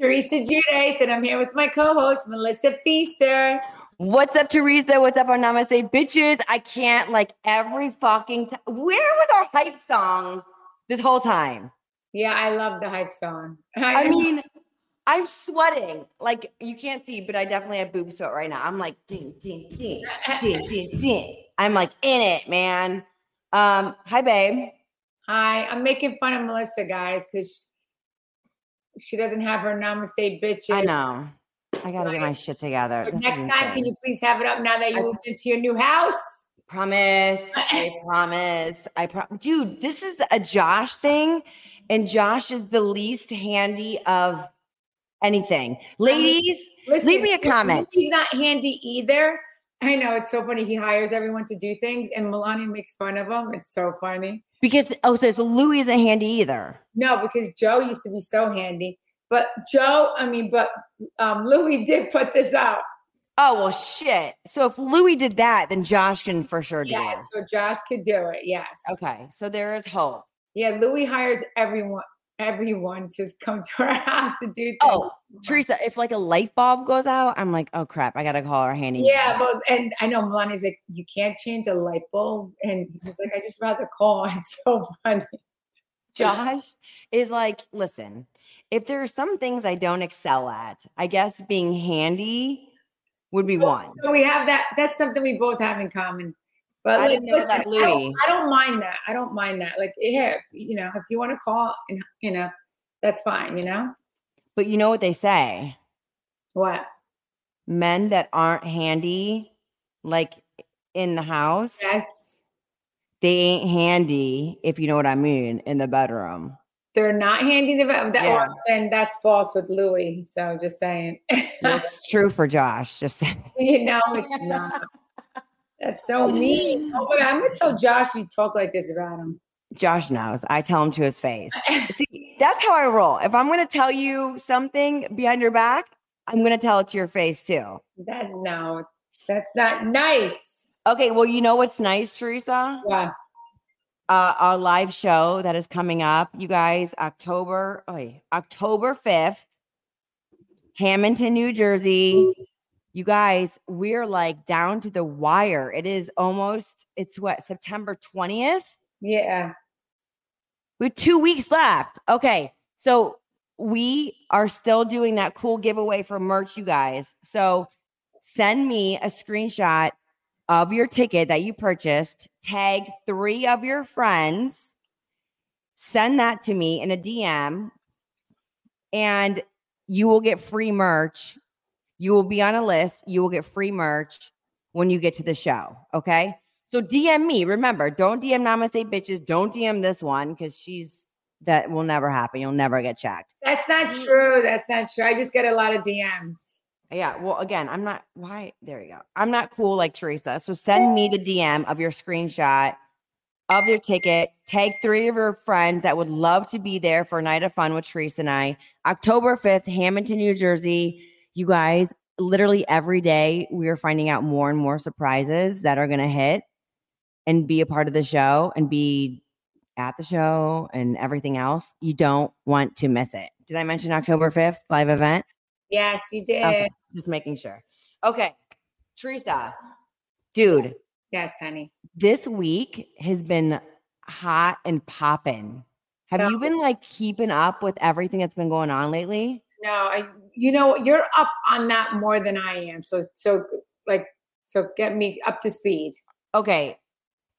Teresa Giudice, and I'm here with my co-host Melissa Pfeister. What's up, Teresa? What's up on Namaste, bitches? I can't like every fucking time. Where was our hype song this whole time? Yeah, I love the hype song. I mean, I'm sweating. Like you can't see, but I definitely have boob sweat right now. I'm like, ding, ding, ding, ding, ding, ding. I'm like in it, man. Um, hi, babe. hi, I'm making fun of Melissa, guys, because she doesn't have her namaste, bitches. I know. I gotta get my shit together. Next time, can you please have it up now that you I- moved into your new house? Promise. I promise. I promise. dude, this is a Josh thing, and Josh is the least handy of anything. Ladies, Listen, leave me a comment. He's not handy either. I know it's so funny. He hires everyone to do things, and Milania makes fun of him. It's so funny. Because oh, so, so Louis isn't handy either. No, because Joe used to be so handy. But Joe, I mean, but um, Louis did put this out. Oh well, shit. So if Louis did that, then Josh can for sure do Yes, it. so Josh could do it. Yes. Okay, so there is hope. Yeah, Louis hires everyone, everyone to come to our house to do things. Oh, Teresa, if like a light bulb goes out, I'm like, oh crap, I gotta call our handy. Yeah, but and I know Milania's like, you can't change a light bulb, and he's like, I just rather call. It's so funny. Josh is like, listen, if there are some things I don't excel at, I guess being handy would be one. So we have that. That's something we both have in common. But I like, listen, I, don't, I don't mind that. I don't mind that. Like, yeah, if, you know, if you want to call, and you know, that's fine. You know But you know what they say? what? Men that aren't handy, like in the house, Yes, they ain't handy, if you know what I mean, in the bedroom. they're not handy. That, Yeah. then that's false with Louis. So just saying. That's true for Josh. Just saying. you know, it's not. That's so mean. Oh my God, I'm gonna tell Josh you talk like this about him. Josh knows. I tell him to his face. See, that's how I roll. If I'm going to tell you something behind your back, I'm going to tell it to your face too. That no, that's not nice. Okay. Well, you know what's nice, Teresa? Yeah. Uh, our live show that is coming up, you guys, October, oh, October 5th, Hammonton, New Jersey. You guys, we're like down to the wire. It is almost, it's what, September 20th? Yeah. We have two weeks left. Okay. So we are still doing that cool giveaway for merch, you guys. So send me a screenshot of your ticket that you purchased, tag three of your friends, send that to me in a DM, and you will get free merch. You will be on a list. You will get free merch when you get to the show. Okay. So DM me. Remember, don't DM Namaste bitches. Don't DM this one because she's that will never happen. You'll never get checked. That's not mm. true. That's not true. I just get a lot of DMs. Yeah. Well, again, I'm not. Why? There you go. I'm not cool like Teresa. So send me the DM of your screenshot of your ticket. Tag three of your friends that would love to be there for a night of fun with Teresa and I. October 5th, Hammonton, New Jersey. You guys, literally every day, we are finding out more and more surprises that are going to hit and be a part of the show and be at the show and everything else. You don't want to miss it. Did I mention October 5th live event? Yes, you did. Okay, just making sure. Okay, Teresa, dude, Yes, honey. this week has been hot and popping. Have So- you been like keeping up with everything that's been going on lately? No, I. You know, you're up on that more than I am. So, so like, so get me up to speed, Okay.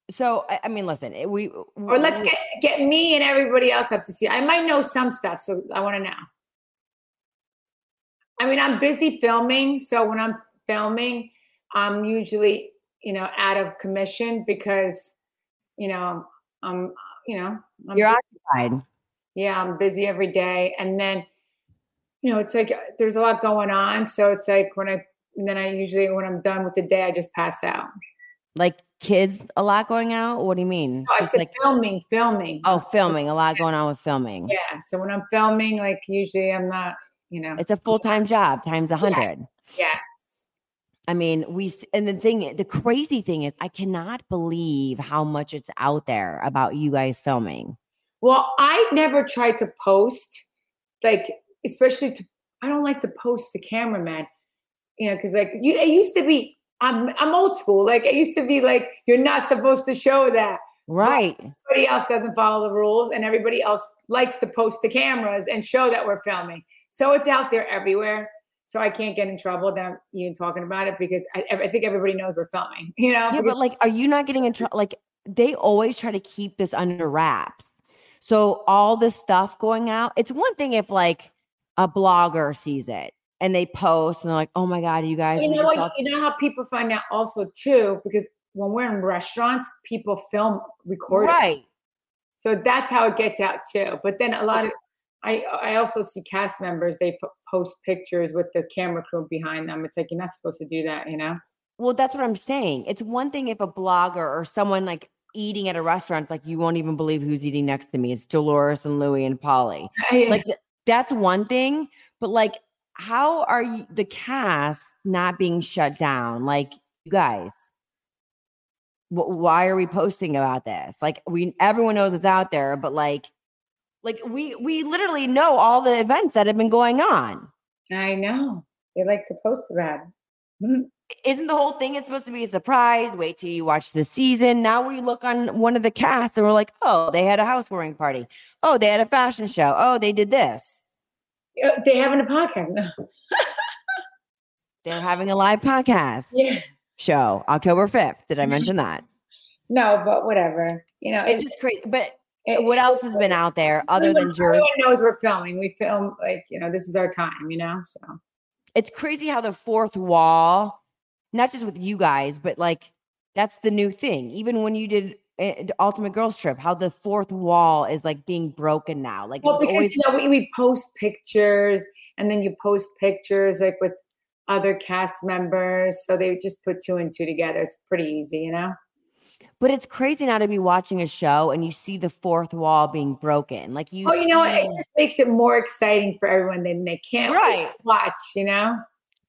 So I, I mean, listen, it- we or let's get get me and everybody else up to speed. I might know some stuff, so I want to know. I mean, I'm busy filming, so when I'm filming, I'm usually, you know, out of commission because, you know, I'm, you know, I'm you're busy. occupied. yeah, I'm busy every day. And then, you know, it's like uh, there's a lot going on. So it's like when I, and then I usually, when I'm done with the day, I just pass out. Like kids, a lot going out. What do you mean? No, I said like filming, filming. oh, filming. A lot going on with filming. Yeah. So when I'm filming, like usually I'm not, you know, It's a full time job times a hundred. yes. I mean, we and the thing, the crazy thing is, I cannot believe how much it's out there about you guys filming. Well, I never tried to post, like, especially to, I don't like to post the cameraman, you know, because like you, it used to be, I'm, I'm old school. Like it used to be like, you're not supposed to show that. Right. Everybody else doesn't follow the rules and everybody else likes to post the cameras and show that we're filming. So it's out there everywhere. So I can't get in trouble that I'm even talking about it because I, I think everybody knows we're filming, you know? Yeah, but like, are you not getting in trouble? Like, they always try to keep this under wraps. So all this stuff going out, it's one thing if like a blogger sees it and they post and they're like, "Oh my god, you guys!" you know what? saw-" You know how people find out also too, because when we're in restaurants, people film record. right? So that's how it gets out too. But then a lot of I I also see cast members they post pictures with the camera crew behind them. It's like you're not supposed to do that, you know? Well, that's what I'm saying. It's one thing if a blogger or someone like eating at a restaurant, it's like you won't even believe who's eating next to me. It's Dolores and Louie and Paulie. Like that's one thing, but like, how are you the cast not being shut down? Like, you guys, wh- why are we posting about this? Like, we everyone knows it's out there, but like, like we we literally know all the events that have been going on. I know they like to post about it. Mhm. isn't the whole thing it's supposed to be a surprise wait till you watch the season now we look on one of the casts and we're like oh they had a housewarming party oh they had a fashion show oh they did this Yeah, They having a podcast. they're having a live podcast yeah. show october 5th did i mm-hmm. mention that No, but whatever. You know, it's just crazy but it- what else has been out there other than jersey everyone knows we're filming. We film like you know this is our time. You know, so it's crazy how the fourth wall not just with you guys but like that's the new thing even when you did uh, ultimate girls trip how the fourth wall is like being broken now like well because always- you know we, we post pictures and then you post pictures like with other cast members, so they just put two and two together. It's pretty easy, you know. But it's crazy now to be watching a show and you see the fourth wall being broken. Like you Oh, you know, it just makes it more exciting for everyone. Then they can't Right. watch, you know.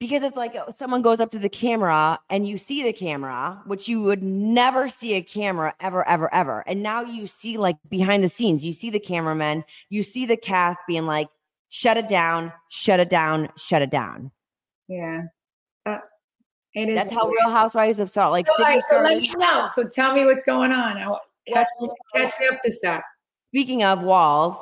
Because it's like uh, someone goes up to the camera and you see the camera, which you would never see a camera ever, ever, ever. And now you see like behind the scenes, you see the cameramen, you see the cast being like, shut it down, shut it down, shut it down. Yeah, uh, it is. That's how. Real Housewives of Salt like All right, so let me know. So tell me what's going on. I, catch, me, catch me up to stuff. Speaking of walls,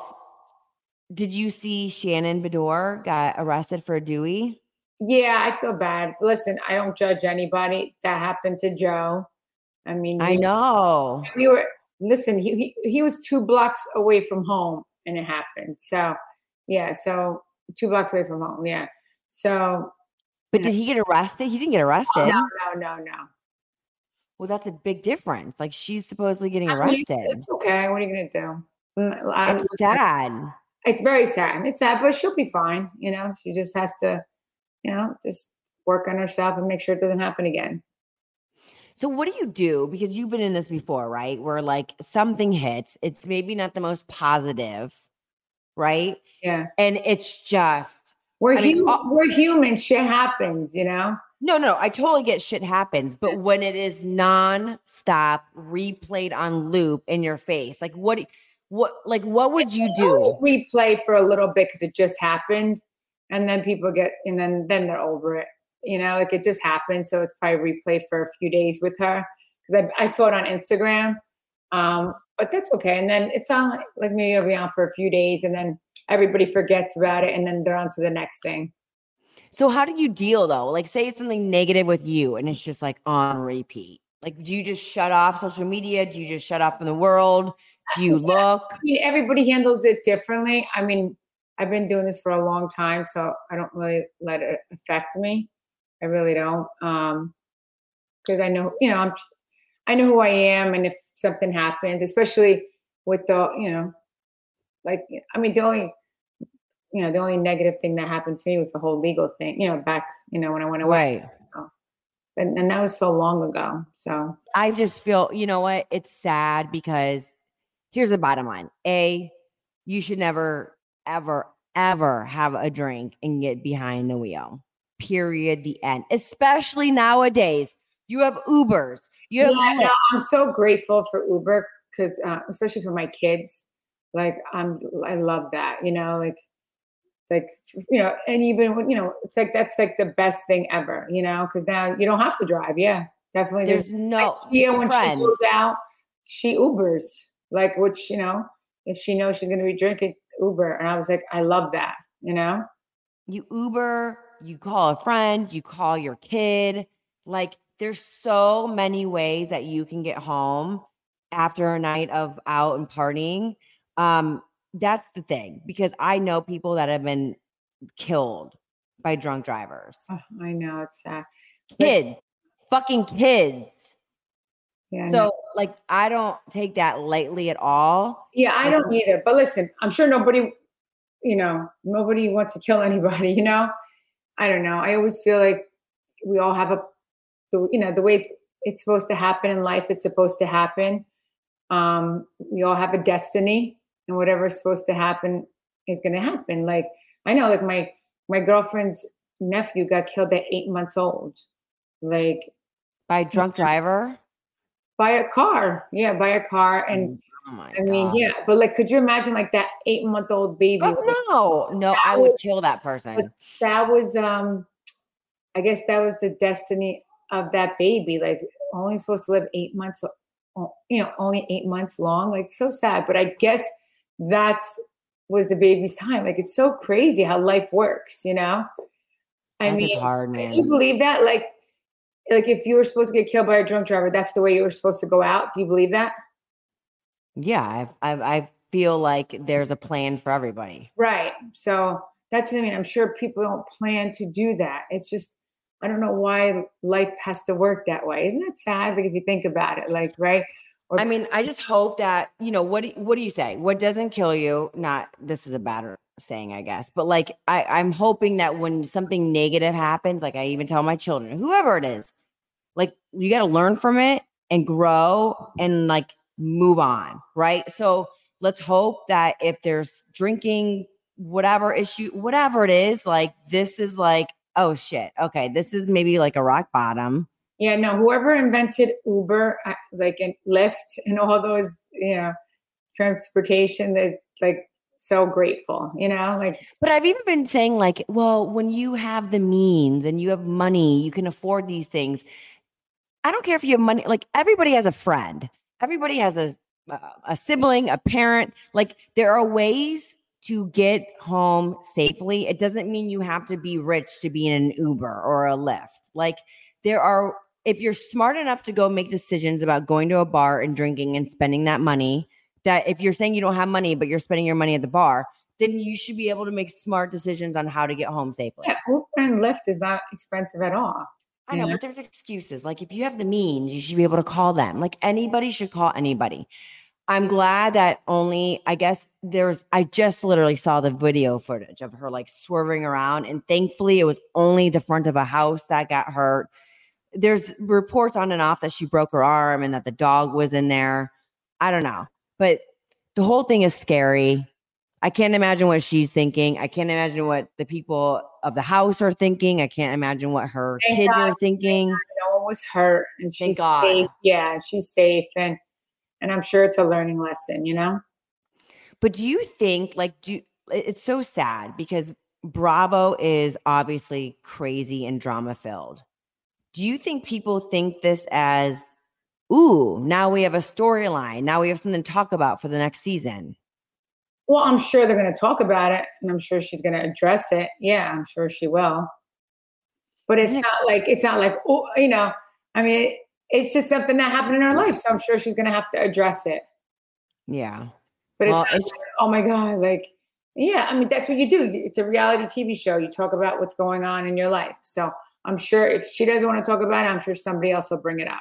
did you see Shannon Beador got arrested for a DUI? Yeah, I feel bad. Listen, I don't judge anybody. That happened to Joe. I mean, I we- know. we were listen he, he he was two blocks away from home and it happened so yeah so two blocks away from home yeah so But did he get arrested? He didn't get oh, arrested. no no no no Well, that's a big difference. Like she's supposedly getting I mean, arrested. it's, it's okay what are you gonna do Mm, It's sad. it's very sad it's sad but she'll be fine you know she just has to you know just work on herself and make sure it doesn't happen again So what do you do? Because you've been in this before, right? Where like something hits, it's maybe not the most positive, right? yeah And it's just we're I mean, human all- we're human shit happens you know no, no. I totally get shit happens, but when it is non-stop, replayed on loop in your face, like what? What? Like what would you do? replay for a little bit because it just happened and then people get and then then they're over it you know like it just happened so it's probably replay for a few days with her because I, I saw it on instagram Um, but that's okay. And then it's on like, like maybe it'll be on for a few days, and then everybody forgets about it, and then they're on to the next thing. So how do you deal though? Like say something negative with you and it's just like on repeat. Like do you just shut off social media? Do you just shut off from the world? Do you look? I mean, everybody handles it differently. I mean, I've been doing this for a long time, so I don't really let it affect me. I really don't. Um, because I know, you know, I'm, I know who I am, and if something happens, especially with the, you know, like, I mean, the only, you know, the only negative thing that happened to me was the whole legal thing, you know, back, you know, when I went away. Right. So, and, and that was so long ago. So I just feel, you know what? It's sad because here's the bottom line. A, you should never, ever, ever have a drink and get behind the wheel. Period. The end. Especially nowadays. You have Ubers. You have yeah, no, I'm so grateful for Uber because, uh, especially for my kids, like I'm, I love that. You know, like, like you know, and even when you know, it's like that's like the best thing ever. You know, because now you don't have to drive. Yeah, definitely. There's no like when she goes out, she Ubers like, which you know, if she knows she's going to be drinking Uber, and I was like, I love that. You know, you Uber, you call a friend, you call your kid. Like there's so many ways that you can get home after a night of out and partying. Um, that's the thing because I know people that have been killed by drunk drivers. oh, I know it's sad. But- Kids, fucking kids. Yeah, So like I don't take that lightly at all. Yeah, I don't either. But listen, I'm sure nobody, you know, nobody wants to kill anybody. You know, I don't know. I always feel like we all have a, the you know, the way it's supposed to happen in life. It's supposed to happen. Um, we all have a destiny, and whatever's supposed to happen is going to happen. Like I know, like my my girlfriend's nephew got killed at eight months old, like By a drunk driver. By a car. Yeah, by a car, and oh my I mean, God. yeah, but like, could you imagine like that eight month old baby? Oh, no, no, That I would was- kill that person. That was, um, I guess that was the destiny of that baby. Like, only supposed to live eight months, you know, only eight months long. Like, so sad. But I guess that's was the baby's time. Like, it's so crazy how life works. You know, I is mean, hard, man. you believe that? Like, like if you were supposed to get killed by a drunk driver, that's the way you were supposed to go out. Do you believe that? Yeah, I, I I feel like there's a plan for everybody. Right. So that's what I mean. I'm sure people don't plan to do that. It's just I don't know why life has to work that way. Isn't that sad? Like if you think about it, like right? Or I mean, I just hope that you know what. Do, what do you say? What doesn't kill you? Not this is a bad saying, I guess, but like I, I'm hoping that when something negative happens, like I even tell my children, whoever it is, like you got to learn from it and grow and like move on, right? So let's hope that if there's drinking, whatever issue, whatever it is, like this is like, oh shit, okay, this is maybe like a rock bottom. yeah, no. Whoever invented Uber, uh, like and Lyft, and all those, you know, transportation, that like so grateful. You know, like But I've even been saying, like, well, when you have the means and you have money, you can afford these things. I don't care if you have money. Like everybody has a friend. Everybody has a a sibling, a parent. Like there are ways to get home safely. It doesn't mean you have to be rich to be in an Uber or a Lyft. Like there are if you're smart enough to go make decisions about going to a bar and drinking and spending that money, that if you're saying you don't have money but you're spending your money at the bar, then you should be able to make smart decisions on how to get home safely. yeah, Uber and Lyft is not expensive at all. I know, Yeah. but there's excuses. Like if you have the means, you should be able to call them. Like anybody should call anybody. I'm glad that only I guess there's I just literally saw the video footage of her like swerving around and thankfully it was only the front of a house that got hurt. There's reports on and off that she broke her arm and that the dog was in there. I don't know. But the whole thing is scary. I can't imagine what she's thinking. I can't imagine what the people of the house are thinking. I can't imagine what her Thank kids God. are thinking. No one was hurt, and she's safe. Yeah, she's safe, and and I'm sure it's a learning lesson. You know. But do you think like do it's so sad because Bravo is obviously crazy and drama filled. Do you think people think this as ooh, now we have a storyline. Now we have something to talk about for the next season. Well, I'm sure they're going to talk about it, and I'm sure she's going to address it. Yeah, I'm sure she will. But it's Yeah. not like it's not like oh, you know. I mean, it's just something that happened in her life, so I'm sure she's going to have to address it. Yeah. But it's Well, not it's- like, oh my god, like yeah. I mean, that's what you do. It's a reality TV show. You talk about what's going on in your life. So I'm sure if she doesn't want to talk about it, I'm sure somebody else will bring it up.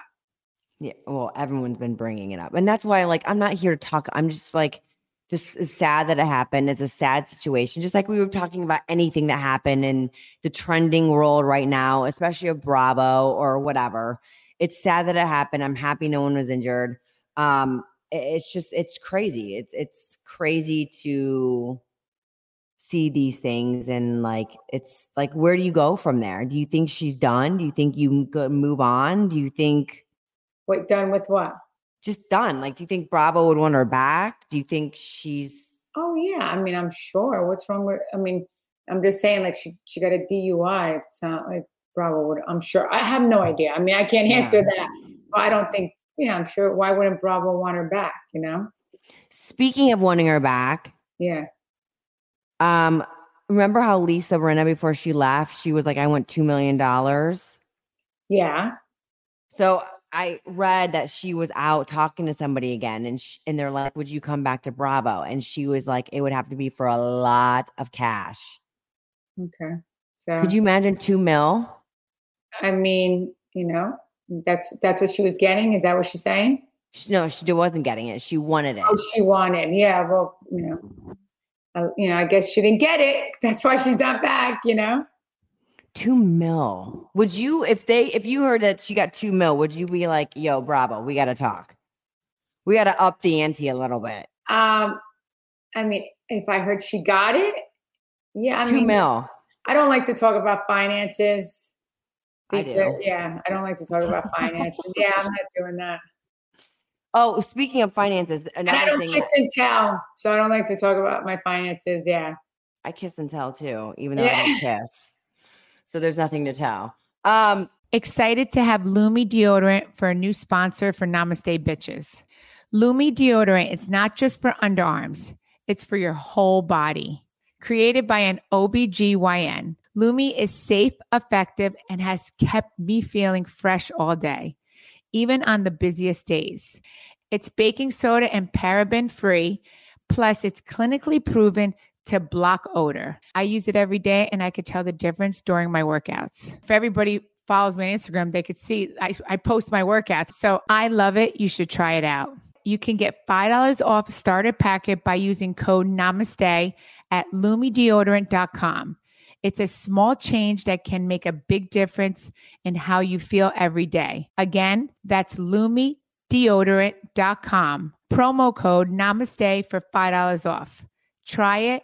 Yeah. Well, everyone's been bringing it up. And that's why, like, I'm not here to talk. I'm just like, this is sad that it happened. It's a sad situation. Just like we were talking about anything that happened in the trending world right now, especially of Bravo or whatever. It's sad that it happened. I'm happy no one was injured. Um, it's just it's crazy. It's it's crazy to see these things and like it's like where do you go from there? Do you think she's done? Do you think you move on? Do you think What done with what? just done? Like, do you think Bravo would want her back? Do you think she's Oh yeah, I mean, I'm sure. What's wrong with? I mean, I'm just saying, like she she got a DUI. It's not like Bravo would. I'm sure. I have no idea. I mean, I can't Yeah. answer that. But I don't think. Yeah, I'm sure. Why wouldn't Bravo want her back? You know? speaking of wanting her back? Yeah. Um, remember how Lisa Rinna before she left, she was like, I want two million dollars. Yeah. So I read that she was out talking to somebody again, and sh- and they're like, "Would you come back to Bravo?" And she was like, "It would have to be for a lot of cash." Okay. So Could you imagine two mil? I mean, you know, that's that's what she was getting. Is that what she's saying? She, no, she wasn't getting it. She wanted it. Oh, she wanted. It. Yeah. Well, you know, uh, you know, I guess she didn't get it. That's why she's not back. You know. Two mil. Would you, if they, if you heard that she got two mil, would you be like, "Yo, Bravo, we got to talk. We got to up the ante a little bit." Um, I mean, if I heard she got it, yeah. I two mean, mil. I don't like to talk about finances. I do. Yeah, I don't like to talk about finances. yeah, I'm not doing that. Oh, speaking of finances, And I don't kiss and tell, so I don't like to talk about my finances. Yeah. I kiss and tell too, even though I don't kiss. So there's nothing to tell. Um, Excited to have Lume deodorant for a new sponsor for Namaste Bitches. Lume deodorant, it's not just for underarms, it's for your whole body. Created by an OBGYN, Lume is safe, effective, and has kept me feeling fresh all day, even on the busiest days. It's baking soda and paraben free, plus, it's clinically proven to block odor. I use it every day and I could tell the difference during my workouts. If everybody follows me on Instagram, they could see I, I post my workouts. So I love it. You should try it out. You can get $5 off starter packet by using code NAMASTE at lumedeodorant.com. It's a small change that can make a big difference in how you feel every day. Again, that's lumedeodorant.com. Promo code NAMASTE for $5 off. Try it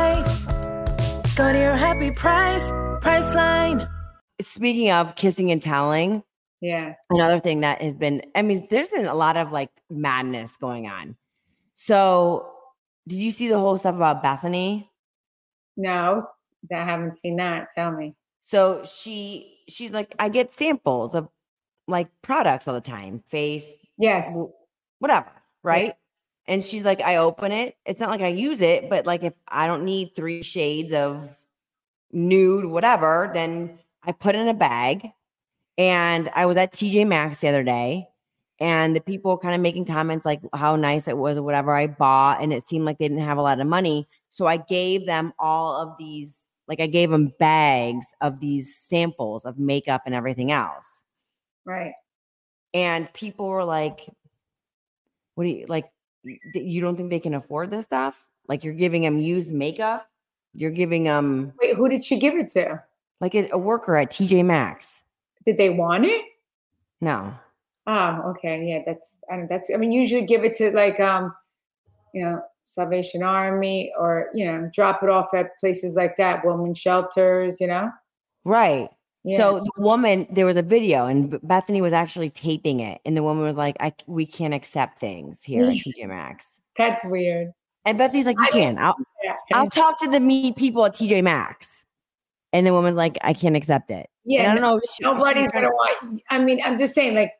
Go to your happy price, Priceline. speaking of kissing and telling, Yeah. another thing that has been, I mean, there's been a lot of like madness going on. So, did you see the whole stuff about Bethany? No, I haven't seen that. Tell me. So she she's like, I get samples of like products all the time, face, Yes. whatever, right? And she's like, I open it. It's not like I use it, but like if I don't need three shades of nude, whatever, then I put it in a bag. And I was at TJ Maxx the other day, and the people kind of making comments like how nice it was or whatever I bought, and it seemed like they didn't have a lot of money. So I gave them all of these, like I gave them bags of these samples of makeup and everything else Right. and people were like what do you like you don't think they can afford this stuff like you're giving them used makeup you're giving them Wait, who did she give it to? like a, a worker at tj maxx Did they want it? no Oh, okay. Yeah, that's I don't that's I mean usually give it to like um you know Salvation Army or you know drop it off at places like that, women's shelters, you know. Right. Yeah. So the woman, there was a video, and Bethany was actually taping it, and the woman was like, "I we can't accept things here at TJ Maxx." That's weird. And Bethany's like, "You can. I'll I'll talk to the meat people at TJ Maxx." And the woman's like, "I can't accept it." Yeah, And I don't know. she- nobody's she's gonna want. I mean, I'm just saying, like,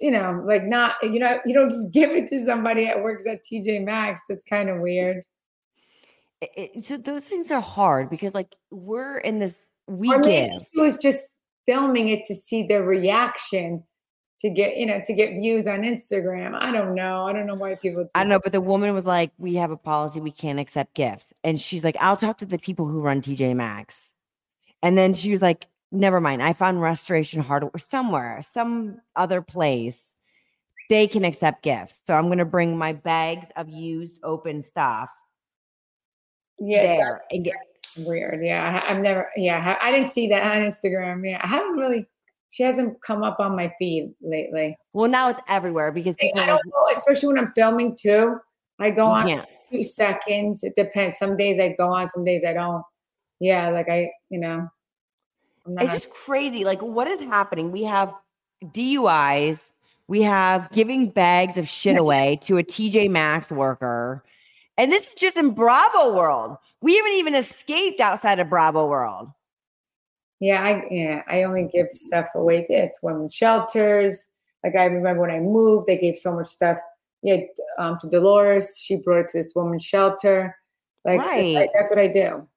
you know, like not you know, you don't just give it to somebody that works at TJ Maxx. That's kind of weird. It- so those things are hard because like we're in this we or maybe give. she was just filming it to see their reaction to get you know to get views on Instagram. I don't know. I don't know why people. Do I don't know, but the woman was like, "We have a policy; we can't accept gifts." And she's like, "I'll talk to the people who run TJ Maxx." And then she was like, "Never mind. I found Restoration Hardware somewhere, some other place. They can accept gifts, so I'm going to bring my bags of used, open stuff Yeah, there and get." Weird. Yeah, I've never. Yeah, I didn't see that on Instagram. Yeah, I haven't really. She hasn't come up on my feed lately. Well, now it's everywhere because I don't know, especially when I'm filming too. I go on can't. two seconds. It depends. Some days I go on, some days I don't. Yeah, like I, you know, It's just crazy. Like, what is happening? We have DUIs. We have giving bags of shit away to a TJ Maxx worker. And this is just in Bravo world. We haven't even escaped outside of Bravo world. Yeah, I yeah, I only give stuff away to, to women's shelters. Like I remember when I moved, they gave so much stuff. Yeah, um, to Dolores, she brought it to this woman's shelter. Like that's, Right. like, that's what I do.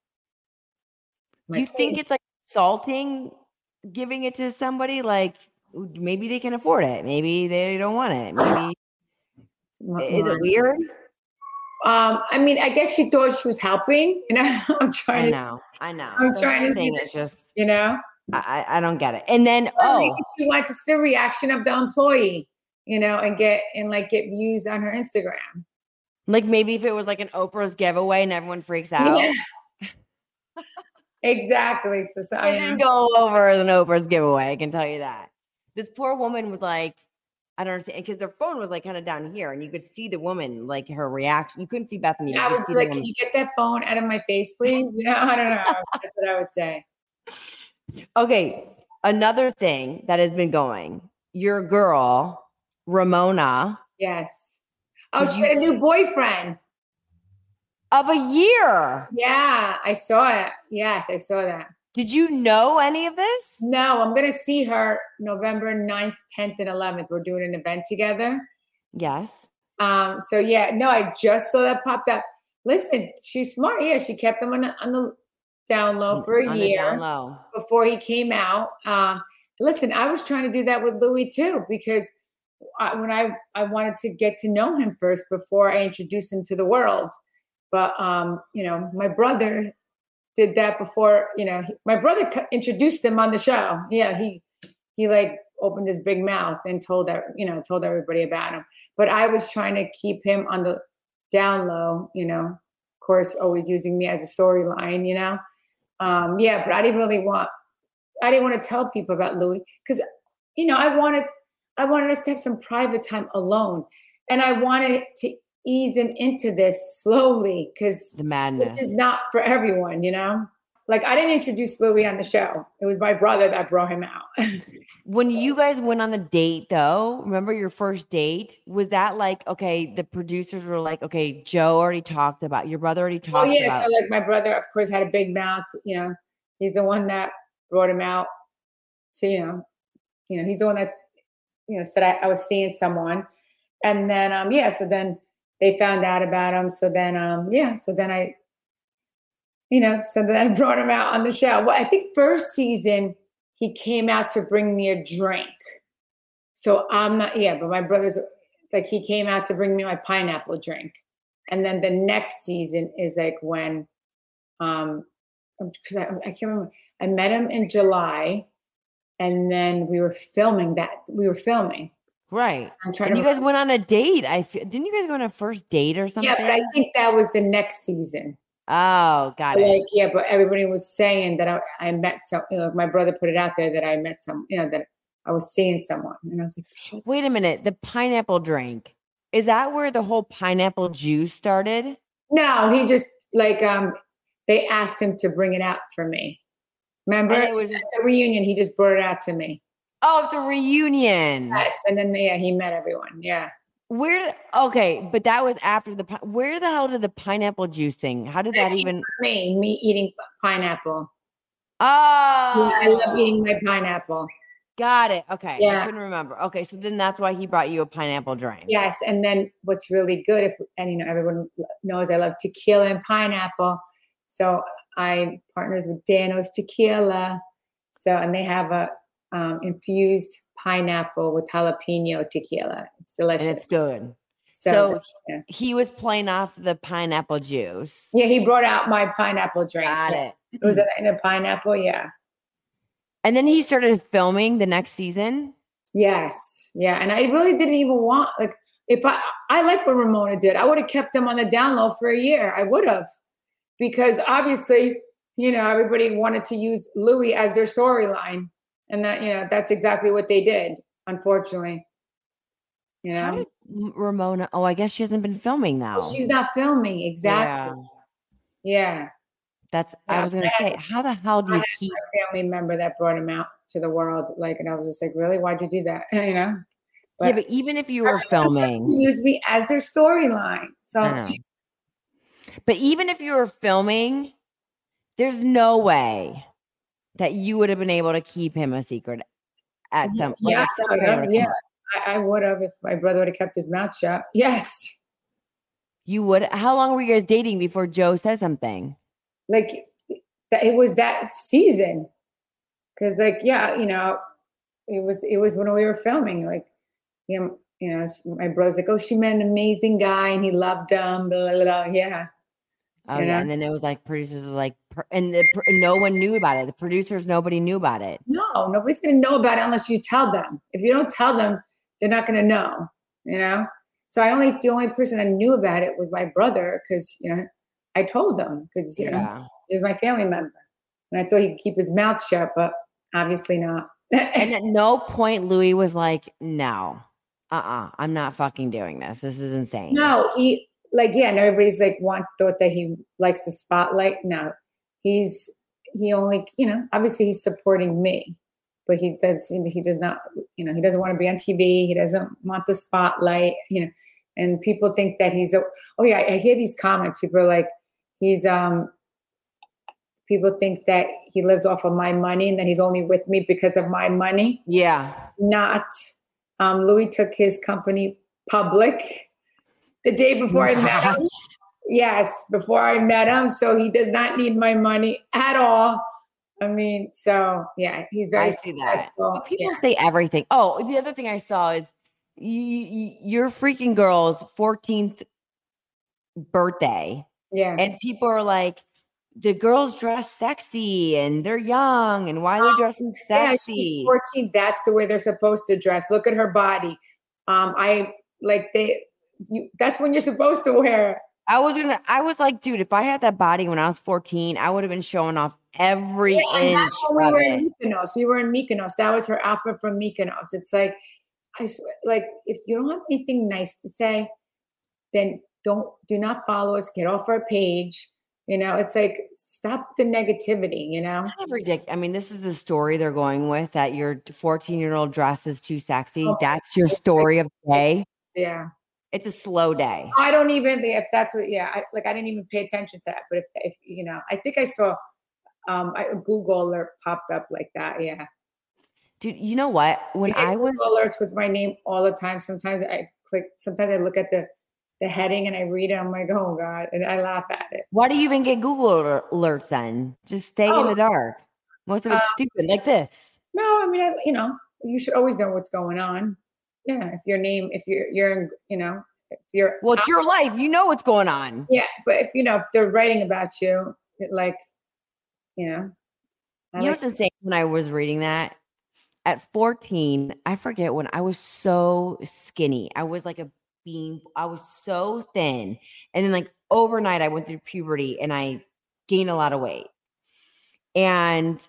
Do you think it's like insulting giving it to somebody? Like, maybe they can afford it. Maybe they don't want it. Maybe is it weird? Um, I mean, I guess she thought she was helping. You know, I'm trying I to, know. I know. I'm That's trying to see. It's just you know, I, I don't get it. And then Or oh, maybe she wants to see the reaction of the employee. You know, and get and like get views on her Instagram. like maybe if it was like an Oprah's giveaway and everyone freaks out. Yeah. exactly. So, so It didn't go over than Oprah's giveaway. I can tell you that. This poor woman was like, I don't understand because their phone was like kind of down here, and you could see the woman like her reaction. You couldn't see Bethany. but I would be like, can you get that phone out of my face, please? You know, I don't know. That's what I would say. Okay, another thing that has been going. Your girl Ramona Yes. Oh, she had a new boyfriend. of a year. Yeah, I saw it. Yes, I saw that. Did you know any of this? No, I'm going to see her November 9th, 10th, and 11th. We're doing an event together. Yes. Um, so yeah, no, I just saw that pop up. Listen, she's smart. Yeah, she kept him on the, on the down low for a On the year down low. before he came out. Um, listen, I was trying to do that with Louis too because I, when I I wanted to get to know him first before I introduced him to the world. But um, you know, my brother did that before. You know, he, my brother introduced him on the show. Yeah, he he like opened his big mouth and told that you know told everybody about him. But I was trying to keep him on the down low. You know, of course, always using me as a storyline. You know, um, yeah. But I didn't really want I didn't want to tell people about Louis because, you know, I wanted I wanted us to have some private time alone, and I wanted to ease him into this slowly because The madness. this is not for everyone, you know. Like I didn't introduce Louis on the show; it was my brother that brought him out. When you guys went on the date, though, remember your first date? Was that like, okay, the producers were like, okay, Joe already talked about, your brother already talked oh yeah, about. so like my brother, of course, had a big mouth. You know, he's the one that brought him out. To you know, you know, he's the one that you know said I, I was seeing someone, and then um yeah, so then they found out about him. So then um yeah, so then I, you know, so then I brought him out on the show. Well, I think first season he came out to bring me a drink. So I'm not yeah, but my brother's like he came out to bring me my pineapple drink, and then the next season is like when um because I, I can't remember. I met him in July, and then we were filming that. We were filming. Right. I'm trying And to. you guys went on a date. I didn't you guys go on a first date or something? yeah, but I think that was the next season. oh, got it. Like, yeah, but everybody was saying that I, I met some. You know, my brother put it out there that I met some. You know that I was seeing someone, and I was like, Wait a minute. The pineapple drink. Is that where the whole pineapple juice started? No, he just like um they asked him to bring it out for me. Remember And it was at the reunion, he just brought it out to me. Oh the reunion. Yes, and then yeah, he met everyone. Yeah. Where okay, but that was after the where the hell did the pineapple juice thing? How did that even Me, me eating pineapple. Oh Yeah, I love eating my pineapple. got it. Okay. I Yeah. couldn't remember. Okay, so then that's why he brought you a pineapple drink. Yes, and then what's really good, if and you know everyone knows I love tequila and pineapple, so I partners with Dano's Tequila, so and they have a um, infused pineapple with jalapeno tequila. It's delicious. And it's good. So, So, yeah. he was playing off the pineapple juice. yeah, he brought out my pineapple drink. Got it. It was in a pineapple. Yeah. And then he started filming the next season. Yes. Yeah. And I really didn't even want like if I I like what Ramona did. I would have kept them on the down low for a year. I would have. Because obviously, you know, everybody wanted to use Louis as their storyline. And that, you know, that's exactly what they did, unfortunately. You How know? did Ramona? Oh, I guess she hasn't been filming now. Well, she's not filming, exactly. Yeah. That's. I was gonna I say, had- how the hell do you keep? a family member that brought him out to the world. Like, and I was just like, really? Why'd you do that? you know? yeah, but even if you were filming, use me as their storyline. So But even if you were filming, there's no way that you would have been able to keep him a secret at some. like, yeah, I some would have, yeah. I, I would have if my brother would have kept his mouth shut. Yes, You would. How long were you guys dating before Joe said something? like that. It was that season, because like yeah, you know, it was it was when we were filming. Like, you know, you know, my brother's like, oh, she met an amazing guy and he loved him. Blah blah blah. Yeah, Oh You yeah, know? and then it was like producers were like, and the, no one knew about it. The producers, nobody knew about it. no, nobody's gonna know about it unless you tell them. If you don't tell them, they're not gonna know. You know. So I only the only person I knew about it was my brother because you know I told him because you know Yeah. he was my family member, and I thought he could keep his mouth shut, but obviously not. And at no point Louis was like, "No, uh, uh-uh, uh, i am not fucking doing this. This is insane." no, he like yeah, and everybody's like want thought that he likes the spotlight. No, he's he only you know obviously he's supporting me, but he does he does not you know he doesn't want to be on TV. He doesn't want the spotlight. You know, and people think that he's a oh yeah, I, I hear these comments. People are like he's um people think that he lives off of my money and that he's only with me because of my money. Yeah. Not. Um, Louis took his company public the day before I met him. Yes, before I met him. So he does not need my money at all. I mean, so yeah, he's very I see that. successful. But people Yeah. say everything. Oh, the other thing I saw is you, you, your freaking girl's 14th birthday. Yeah. And people are like, the girls dress sexy and they're young and why are they dressing Oh, Yeah, sexy? she's 14. That's the way they're supposed to dress. Look at her body. Um, I like they. You, that's when you're supposed to wear. it. I was gonna. I was like, dude, if I had that body when I was 14, I would have been showing off every Yeah, and inch that's when we were it. in Mykonos. We were in Mykonos. That was her outfit from Mykonos. It's like, I swear, like if you don't have anything nice to say, then don't do not follow us. Get off our page. You know, it's like stop the negativity. You know. Ridiculous. I mean, this is the story they're going with that your 14 year old dress is too sexy. Oh, That's your story of the day. Yeah. It's a slow day. I don't even if that's what. Yeah. I, like I didn't even pay attention to that. But if, if you know, I think I saw um I, a Google alert popped up like that. Yeah. Dude, you know what? When I, I was Google alerts with my name all the time. Sometimes I click. Sometimes I look at the the heading and I read it. I'm like, oh god, and I laugh at it. Why do you even get Google alerts then? Just stay in Oh, the dark. Most of it's um, stupid, like this. No, I mean, I, you know, you should always know what's going on. Yeah, if your name, if you're, you're, in, you know, if you're, Well, it's your life. You know what's going on. yeah, but if you know, if they're writing about you, it, like, you know, I You know like- what's insane when I was reading that? At 14, I forget when I was so skinny. I was like a bean. I was so thin. And then like overnight I went through puberty and I gained a lot of weight. And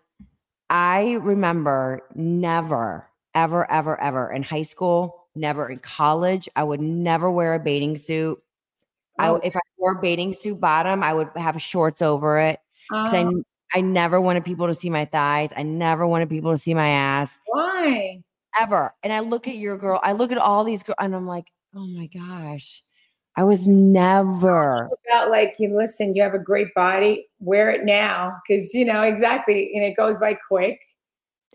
I remember never, ever, ever, ever. In high school, never. In college, I would never wear a bathing suit. I, Oh. if I wore a bathing suit bottom, I would have shorts over it. 'cause I, Um, I never wanted people to see my thighs. I never wanted people to see my ass why? ever. And I look at your girl, I look at all these girls, and I'm like, oh my gosh, I was never. About like you listen, you have a great body, wear it now because you know exactly, and it goes by quick.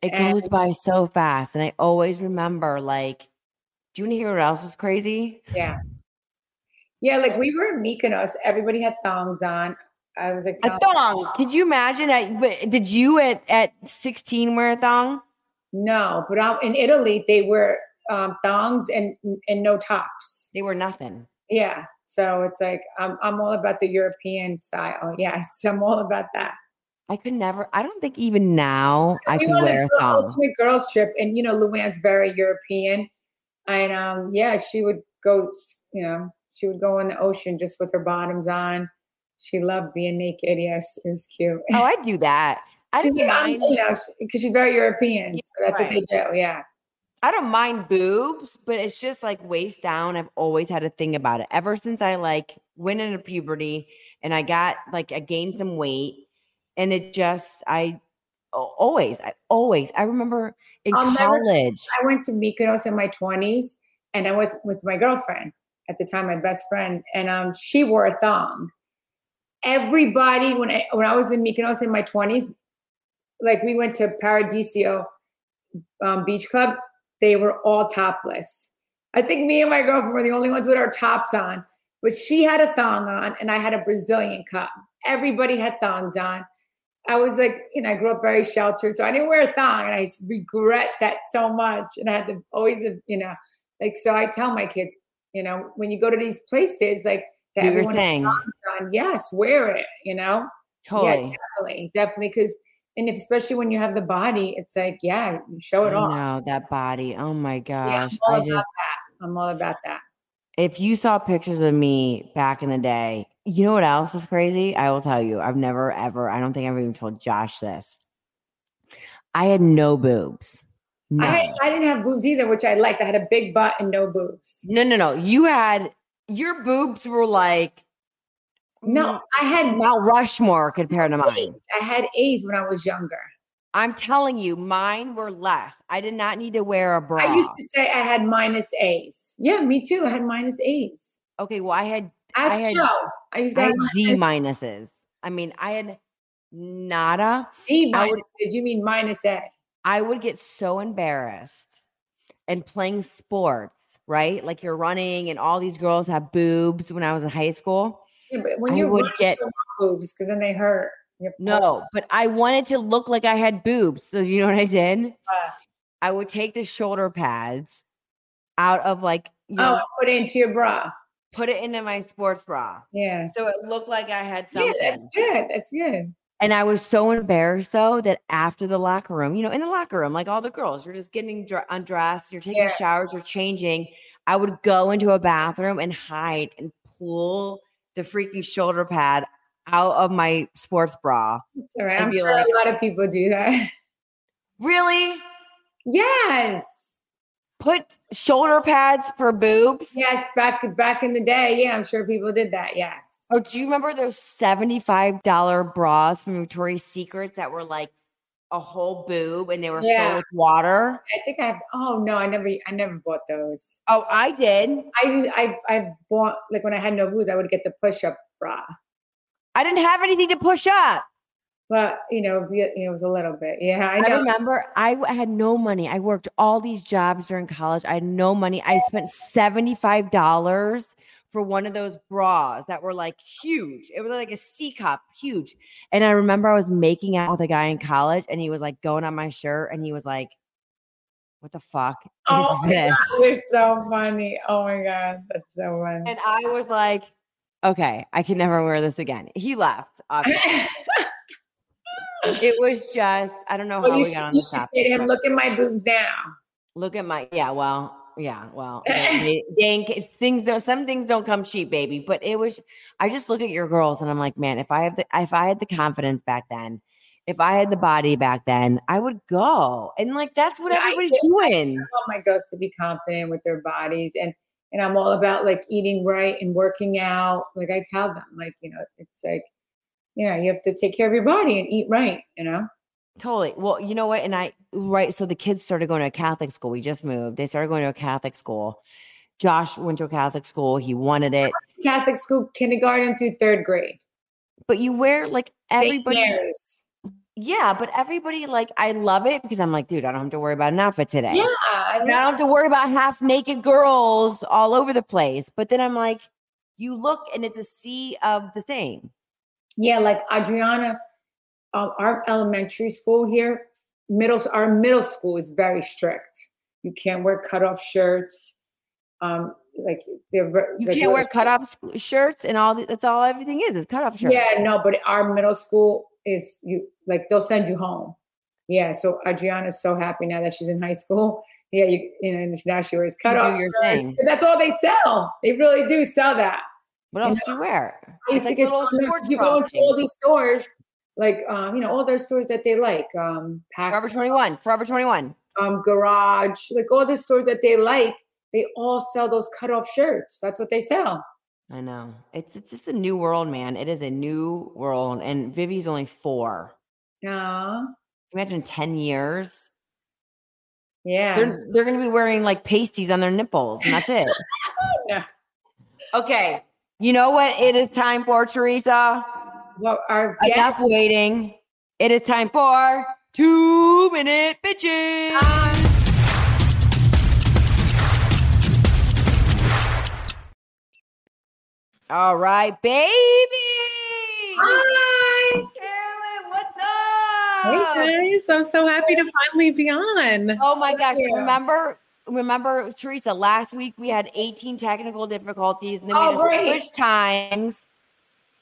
It goes by so fast. And I always remember, like, do you want to hear what else was crazy? Yeah, yeah. Like we were in Mykonos, everybody had thongs on. I was like, A thong. Could you imagine? At, but did you at, at 16 wear a thong? no, but out in Italy they wear um, thongs and and no tops. They were nothing. Yeah, so it's like I'm I'm all about the European style. Yes, I'm all about that. I could never, I don't think even now I we could wear a thong. ultimate girls trip, and you know, Luann's very European, and um, yeah, she would go, you know, she would go in the ocean just with her bottoms on. She loved being naked. Yes, it was cute. Oh, I do that. I she's like, I'm, mind. you know, because she's very European, Yeah, so that's what they do. Yeah, I don't mind boobs, but it's just like waist down. I've always had a thing about it ever since I like went into puberty and I got like I gained some weight and it just I always I always I remember in I'll never- college. I went to Mykonos in my 20s, and I went with my girlfriend at the time, my best friend, and um, she wore a thong. Everybody, when I when I was in Mykonos in my 20s, like we went to Paradiso um, Beach Club, they were all topless. I think me and my girlfriend were the only ones with our tops on, but she had a thong on, and I had a Brazilian cup. Everybody had thongs on. I was like, you know, I grew up very sheltered, so I didn't wear a thong, and I regret that so much. And I had to always, you know, like so. I tell my kids, you know, when you go to these places, like that Do your everyone has on, yes, wear it. You know, Totally. yeah, definitely, definitely, because and if, especially when you have the body, it's like, yeah, you show it I off. know that body. Oh my Yeah, I'm gosh. all I about just that. I'm all about that. If you saw pictures of me back in the day, you know what else is crazy? I will tell you. I've never ever, I don't think I've even told Josh this. I had no boobs. No. I, I didn't have boobs either, which I liked. I had a big butt and no boobs. no, no, no. You had your boobs were like No, I had Mount Rushmore compared to mine. I had A's when I was younger. I'm telling you, mine were less. I did not need to wear a bra. I used to say I had minus A's. Yeah, me too. I had minus A's. okay, well, I had I had- Joe. I used to I have had Z minuses. I mean, I had nada. Z minuses. would- you mean minus A? I would get so embarrassed and playing sports, right? Like you're running and all these girls have boobs when I was in high school. Yeah, but when I you would get- you don't want boobs because then they hurt. No, but I wanted to look like I had boobs. So you know what I did? Uh, I would take the shoulder pads out of like, you oh, know, put it into your bra. put it into my sports bra. Yeah. So it looked like I had Yeah, something. that's good. That's good. And I was so embarrassed though that after the locker room, you know, in the locker room, like all the girls, you're just getting dr- undressed, you're taking Yeah. showers, you're changing. I would go into a bathroom and hide and pull the freaking shoulder pad out of my sports bra. It's all right. I'm sure like- a lot of people do that. Really? yes. Put shoulder pads for boobs? Yes. Back back in the day, yeah, I'm sure people did that. Yes. Oh, do you remember those $75 bras from Victoria's Secrets that were like a whole boob and they were Yeah. filled with water? I think I have. Oh no, I never. I never bought those. Oh, I did. I. I I bought like when I had no boobs, I would get the push up bra. I didn't have anything to push up. But you know, be- you know, it was a little bit. Yeah, I I, remember I had no money. I worked all these jobs during college. I had no money. I spent $75 for one of those bras that were like huge. It was like a C cup, huge. And I remember I was making out with a guy in college and he was like going on my shirt and he was like, What the fuck oh is Oh my this? God, they're so funny. Oh my god, that's so funny. And I was like, Okay, I can never wear this again. He left. obviously. it was just, I don't know oh, how well, you we should, got on you this should topic. say to him, "Look at my boobs now." Look at my yeah, well, yeah, well, if things don't some things don't come cheap, baby. But it was I just look at your girls and I'm like, man, if I have the if I had the confidence back then, if I had the body back then, I would go. And like that's what Yeah, everybody's I doing. want my girls to be confident with their bodies and and I'm all about like eating right and working out. Like I tell them, like, you know, it's like, you know, you have to take care of your body and eat right, you know? Totally. Well, you know what? And I right. So the kids started going to a Catholic school. We just moved. They started going to a Catholic school. Josh went to a Catholic school. He wanted it. Catholic school, kindergarten through third grade. But you wear like St. everybody. Mary's. Yeah, but everybody like I love it because I'm like, dude, I don't have to worry about an outfit today. Yeah, I I don't have to worry about half naked girls all over the place. But then I'm like, you look and it's a sea of the same. yeah, like Adriana, um, our elementary school here, middle our middle school is very strict. You can't wear cutoff shirts. Um, like they're ver- You can't wear cutoff shirts and all. The, that's all everything is. It's cutoff shirts. Yeah, no, but our middle school is you like they'll send you home. Yeah, so Adriana's so happy now that she's in high school. Yeah, you you know now she wears You do cutoff your shirts. That's all they sell. They really do sell that. What You else know, do you wear? I It's used like to get so many- you go into all these stores, like um, you know, all their stores that they like, um, Forever 21. Forever 21. um, Garage, like all the stores that they like, they all sell those cutoff shirts. That's what they sell. I know. It's it's just a new world, man. It is a new world. And Vivi's only four. Yeah, Imagine 10 years. yeah. They're they're gonna be wearing like pasties on their nipples, and that's it. Yeah. Okay. You know what it is time for, Teresa? Well, our Enough guest, waiting. It is time for two minute bitches. Um, All right, baby. Hi. Carolyn, what's up? Hey guys, I'm so happy to finally be on. Oh my gosh. Yeah. Remember, remember, Teresa, last week we had 18 technical difficulties and then we Oh, had to right. switch times.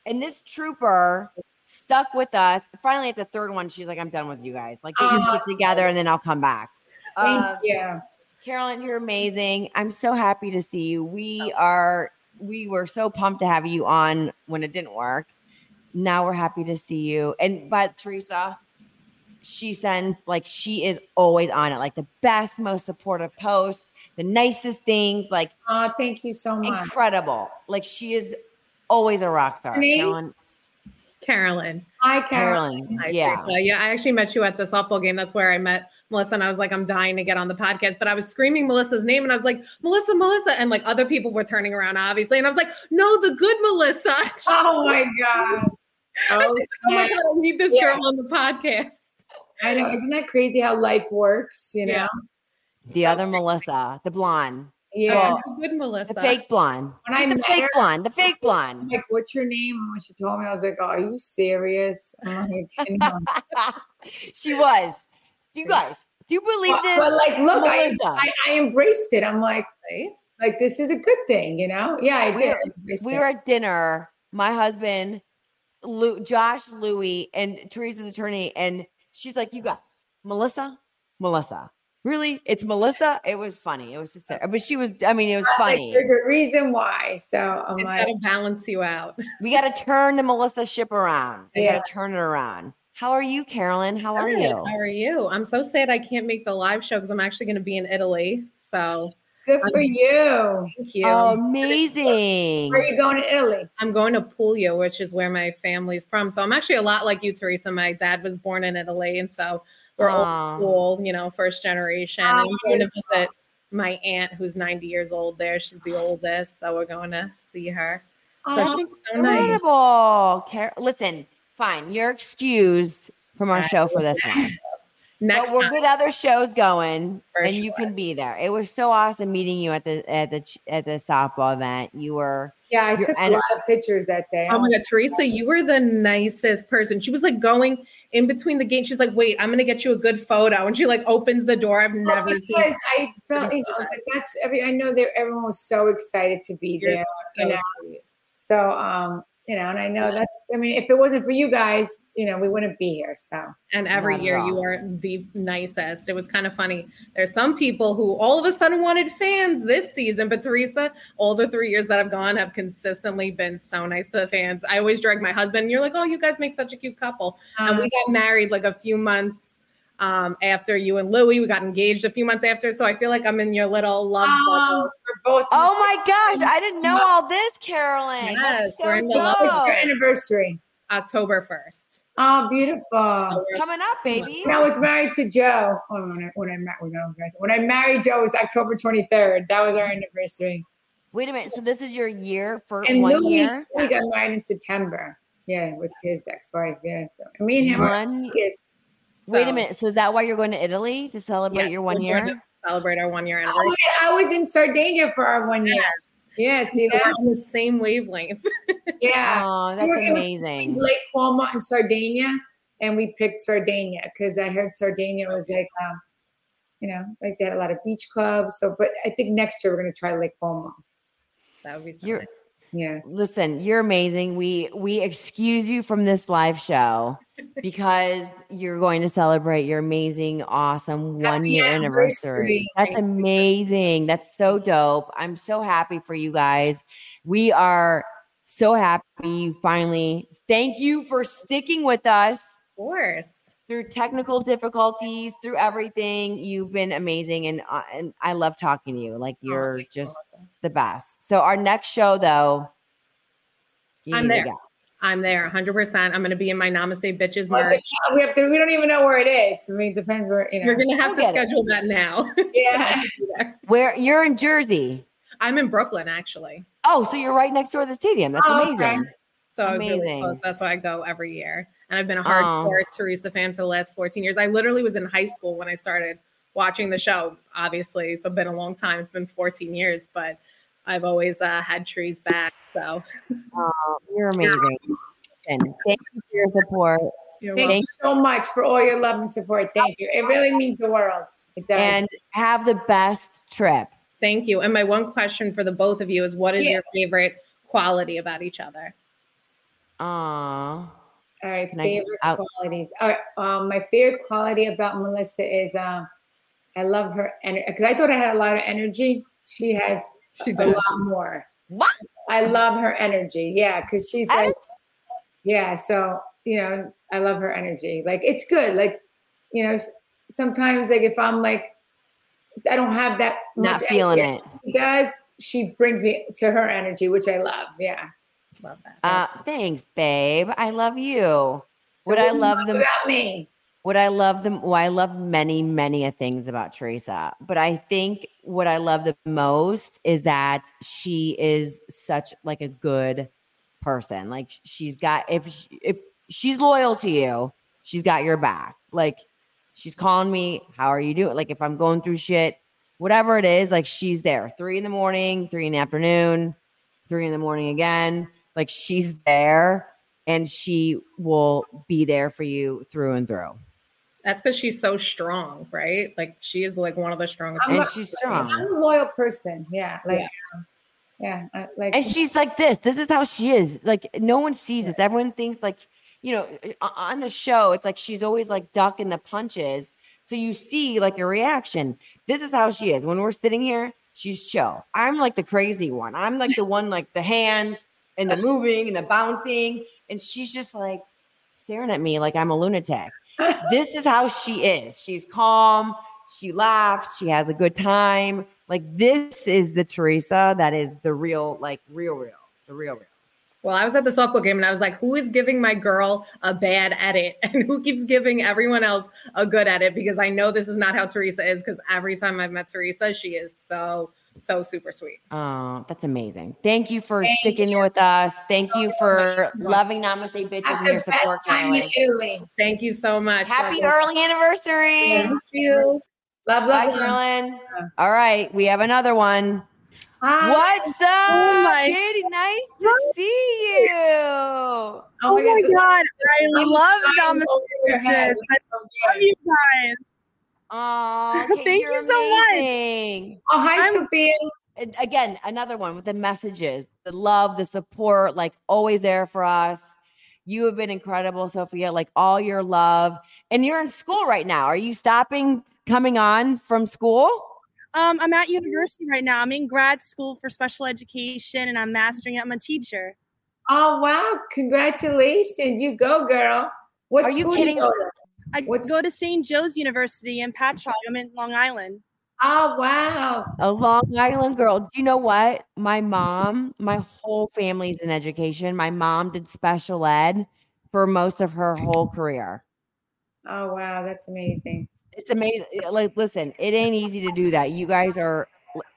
And this trooper stuck with us. Finally, at the third one, she's like, I'm done with you guys. Like, get your shit together and then I'll come back. Thank Uh, you. Carolyn, you're amazing. I'm so happy to see you. We are, we were so pumped to have you on when it didn't work. Now we're happy to see you. And but Teresa, she sends like she is always on it, like the best, most supportive posts, the nicest things, like Oh, thank you so much. incredible. Like she is always a rock star. Her name? Carolyn, Carolyn. Hi, Carolyn. Carolyn. Hi, Yeah. Teresa. yeah. I actually met you at the softball game. That's where I met Melissa, and I was like, I'm dying to get on the podcast. But I was screaming Melissa's name, and I was like, Melissa, Melissa, and like other people were turning around, obviously, and I was like, No, the good Melissa. Oh my God. I Oh, was like, oh my god, I need this Yeah. girl on the podcast. I know. Isn't that crazy how life works? You know? Yeah. The other Melissa, the blonde, Yeah. Oh, good Melissa. the fake blonde. When I the met fake her- blonde, the fake blonde. like, what's your name? And when she told me, I was like, oh, are you serious? I'm like, she was. Do You guys, do you believe but, this? but, like, look, I, I, I embraced it. I'm like, Right? like this is a good thing, you know? Yeah, I We did. were- I we it. were at dinner, my husband, Lou, Josh, Louie, and Teresa's attorney, and she's like, "You guys, Melissa, Melissa, really? It's Melissa." It was funny. It was hysterical, oh. but she was. I mean, it was I was like, funny. There's a reason why. So I'm It's like, got to balance you out. we got to turn the Melissa ship around. We Yeah. got to turn it around. How are you, Carolyn? How are Good. you? How are you? I'm so sad I can't make the live show because I'm actually going to be in Italy. So good for you. thank you. Oh, amazing! Where are you going to Italy? I'm going to Puglia, which is where my family's from. So I'm actually a lot like you, Teresa. My dad was born in Italy, and so we're Aw. old school, you know, first generation. And I'm going to visit my aunt, who's 90 years old. There, she's the oldest, so we're going to see her. So Oh, so nice. Incredible. Car- Listen, fine. You're excused from our show for this one. Next but we'll time, get other shows going, For and you can be there. It was so awesome meeting you at the at the at the softball event. You were yeah, I took a lot of pictures that day. Oh my God, Teresa, you were the nicest person. She was like going in between the gate. She's like, wait, I'm going to get you a good photo. And she like opens the door. I've Well, never because seen. I felt, you know, that that's every. I know that everyone was so excited to be You're there. so you know. So, um, you know, and I know that's. I mean, if it wasn't for you guys, you know, we wouldn't be here. So. And every year you are the nicest. It was kind of funny. There's some people who all of a sudden wanted fans this season, but Teresa, all the three years that I've gone have consistently been so nice to the fans. I always drag my husband, and you're like, oh, you guys make such a cute couple. and Um, we got married like a few months um, after you and Louie. We got engaged a few months after. So I feel like I'm in your little love um, bubble. we're both. Oh my gosh, I didn't know all this, Carolyn. Yes, That's so we're in the dope. love What's your anniversary? October 1st. Oh, beautiful. So Coming up, baby. When I was married to Joe, oh, when I when I, mar- we're when I married Joe it was October 23rd. That was our anniversary. Wait a minute. So this is your year for And one Louis, year? We got married in September. Yeah, with his ex-wife. Yeah, so and me and him are One. Biggest. Wait a minute. So is that why you're going to Italy to celebrate Yes, your one year? to Celebrate our one year Oh anniversary. my God, I was in Sardinia for our one year. Yeah, see We're on the same wavelength. Yeah. Oh, We that's were- it was amazing. Lake Como and Sardinia, and we picked Sardinia because I heard Sardinia was like, um, you know, like they had a lot of beach clubs. So, but I think next year we're gonna try Lake Como. That would be so You're- nice. Yeah. Listen, you're amazing. We we excuse you from this live show because you're going to celebrate your amazing, awesome oh, one Happy year anniversary. anniversary. That's amazing. That's so dope. I'm so happy for you guys. We are so happy you finally. Thank you for sticking with us Of course. Through technical difficulties, through everything. You've been amazing, and uh, and I love talking to you. Like you're thank just Melissa. the best. So our next show, though, I'm there. go. I'm there 100%. I'm going to be in my Namaste Bitches Well, merch. we have to. We don't even know where it is. I mean, it depends where you know. You're going to have to We'll get it. schedule that now. yeah. Where you're in Jersey. I'm in Brooklyn, actually. Oh, so you're right next door to the stadium. That's Oh, amazing. okay. So I was really Amazing. close. That's why I go every year. And I've been a Oh. hardcore Teresa fan for the last 14 years. I literally was in high school when I started watching the show. Obviously, it's been a long time. It's been 14 years, but I've always uh, had Tre's back. So Oh, you're amazing. And thank you for your support. you're Thank welcome. you so much for all your love and support. Thank you. It really means the world. It does. And have the best trip. Thank you. And my one question for the both of you is what is Yeah. your favorite quality about each other? Aw. All right, Can favorite qualities. All right, um, my favorite quality about Melissa is um, I love her, energy because I thought I had a lot of energy, she has She a lot more. What? I love her energy. Yeah, because she's like, yeah. So you know, I love her energy. Like it's good. Like you know, sometimes like if I'm like, I don't have that Not feeling energy, it. She does. She brings me to her energy, which I love. Yeah. Love that. Uh, thanks, babe. I love you. So Would I what do you love them? about me? What I love them, well, I love many, many a things about Teresa, but I think what I love the most is that she is such like a good person. Like she's got if sh- if she's loyal to you, she's got your back. Like she's calling me, how are you doing? Like if I'm going through shit, whatever it is, like she's there. Three in the morning, three in the afternoon, three in the morning again. Like she's there and she will be there for you through and through. That's because she's so strong, right? Like she is like one of the strongest. I'm and a- she's strong. I'm a loyal person. Yeah. Like, um, yeah. I, like, And she's like this. This is how she is. Like no one sees this. Everyone thinks like, you know, on the show, it's like she's always like ducking the punches. So you see like a reaction. This is how she is. When we're sitting here, she's chill. I'm like the crazy one. I'm like the one like the hands and the moving and the bouncing. And she's just like staring at me like I'm a lunatic. this is how she is. She's calm. She laughs. She has a good time. Like this is the Teresa that is the real, like real, real, the real, real. Well, I was at the softball game and I was like, who is giving my girl a bad edit and who keeps giving everyone else a good edit? Because I know this is not how Teresa is. Because every time I've met Teresa, she is so, so super sweet. Oh, that's amazing. Thank you for Thank sticking with us. Thank you for loving Namaste Bitches have and your support. time in Italy. Thank you so much. Happy Love early anniversary. Thank you. Love, Bye, love, love. Carolyn. All right, we have another one. Hi. What's up, Oh my- Katie? Nice to see you. Oh, Oh my god, I love flying Namaste over your I love you guys. Oh, Thank you so much. much. Oh, hi, I'm- Sophia. again, another one with the messages, the love, the support, like always there for us. You have been incredible, Sophia. Like all your love, and you're in school right now. Are you stopping coming on from school? Um, I'm at university right now. I'm in grad school for special education, and I'm mastering it. I'm a teacher. Oh wow! Congratulations, you go, girl. What Are you school kidding? You go to? I go to St. Joe's University in Patchogue. I'm in Long Island. Oh wow! A Long Island girl. Do you know what? My mom, my whole family's in education. My mom did special ed for most of her whole career. Oh wow, that's amazing. It's amazing. Like, listen, it ain't easy to do that. You guys are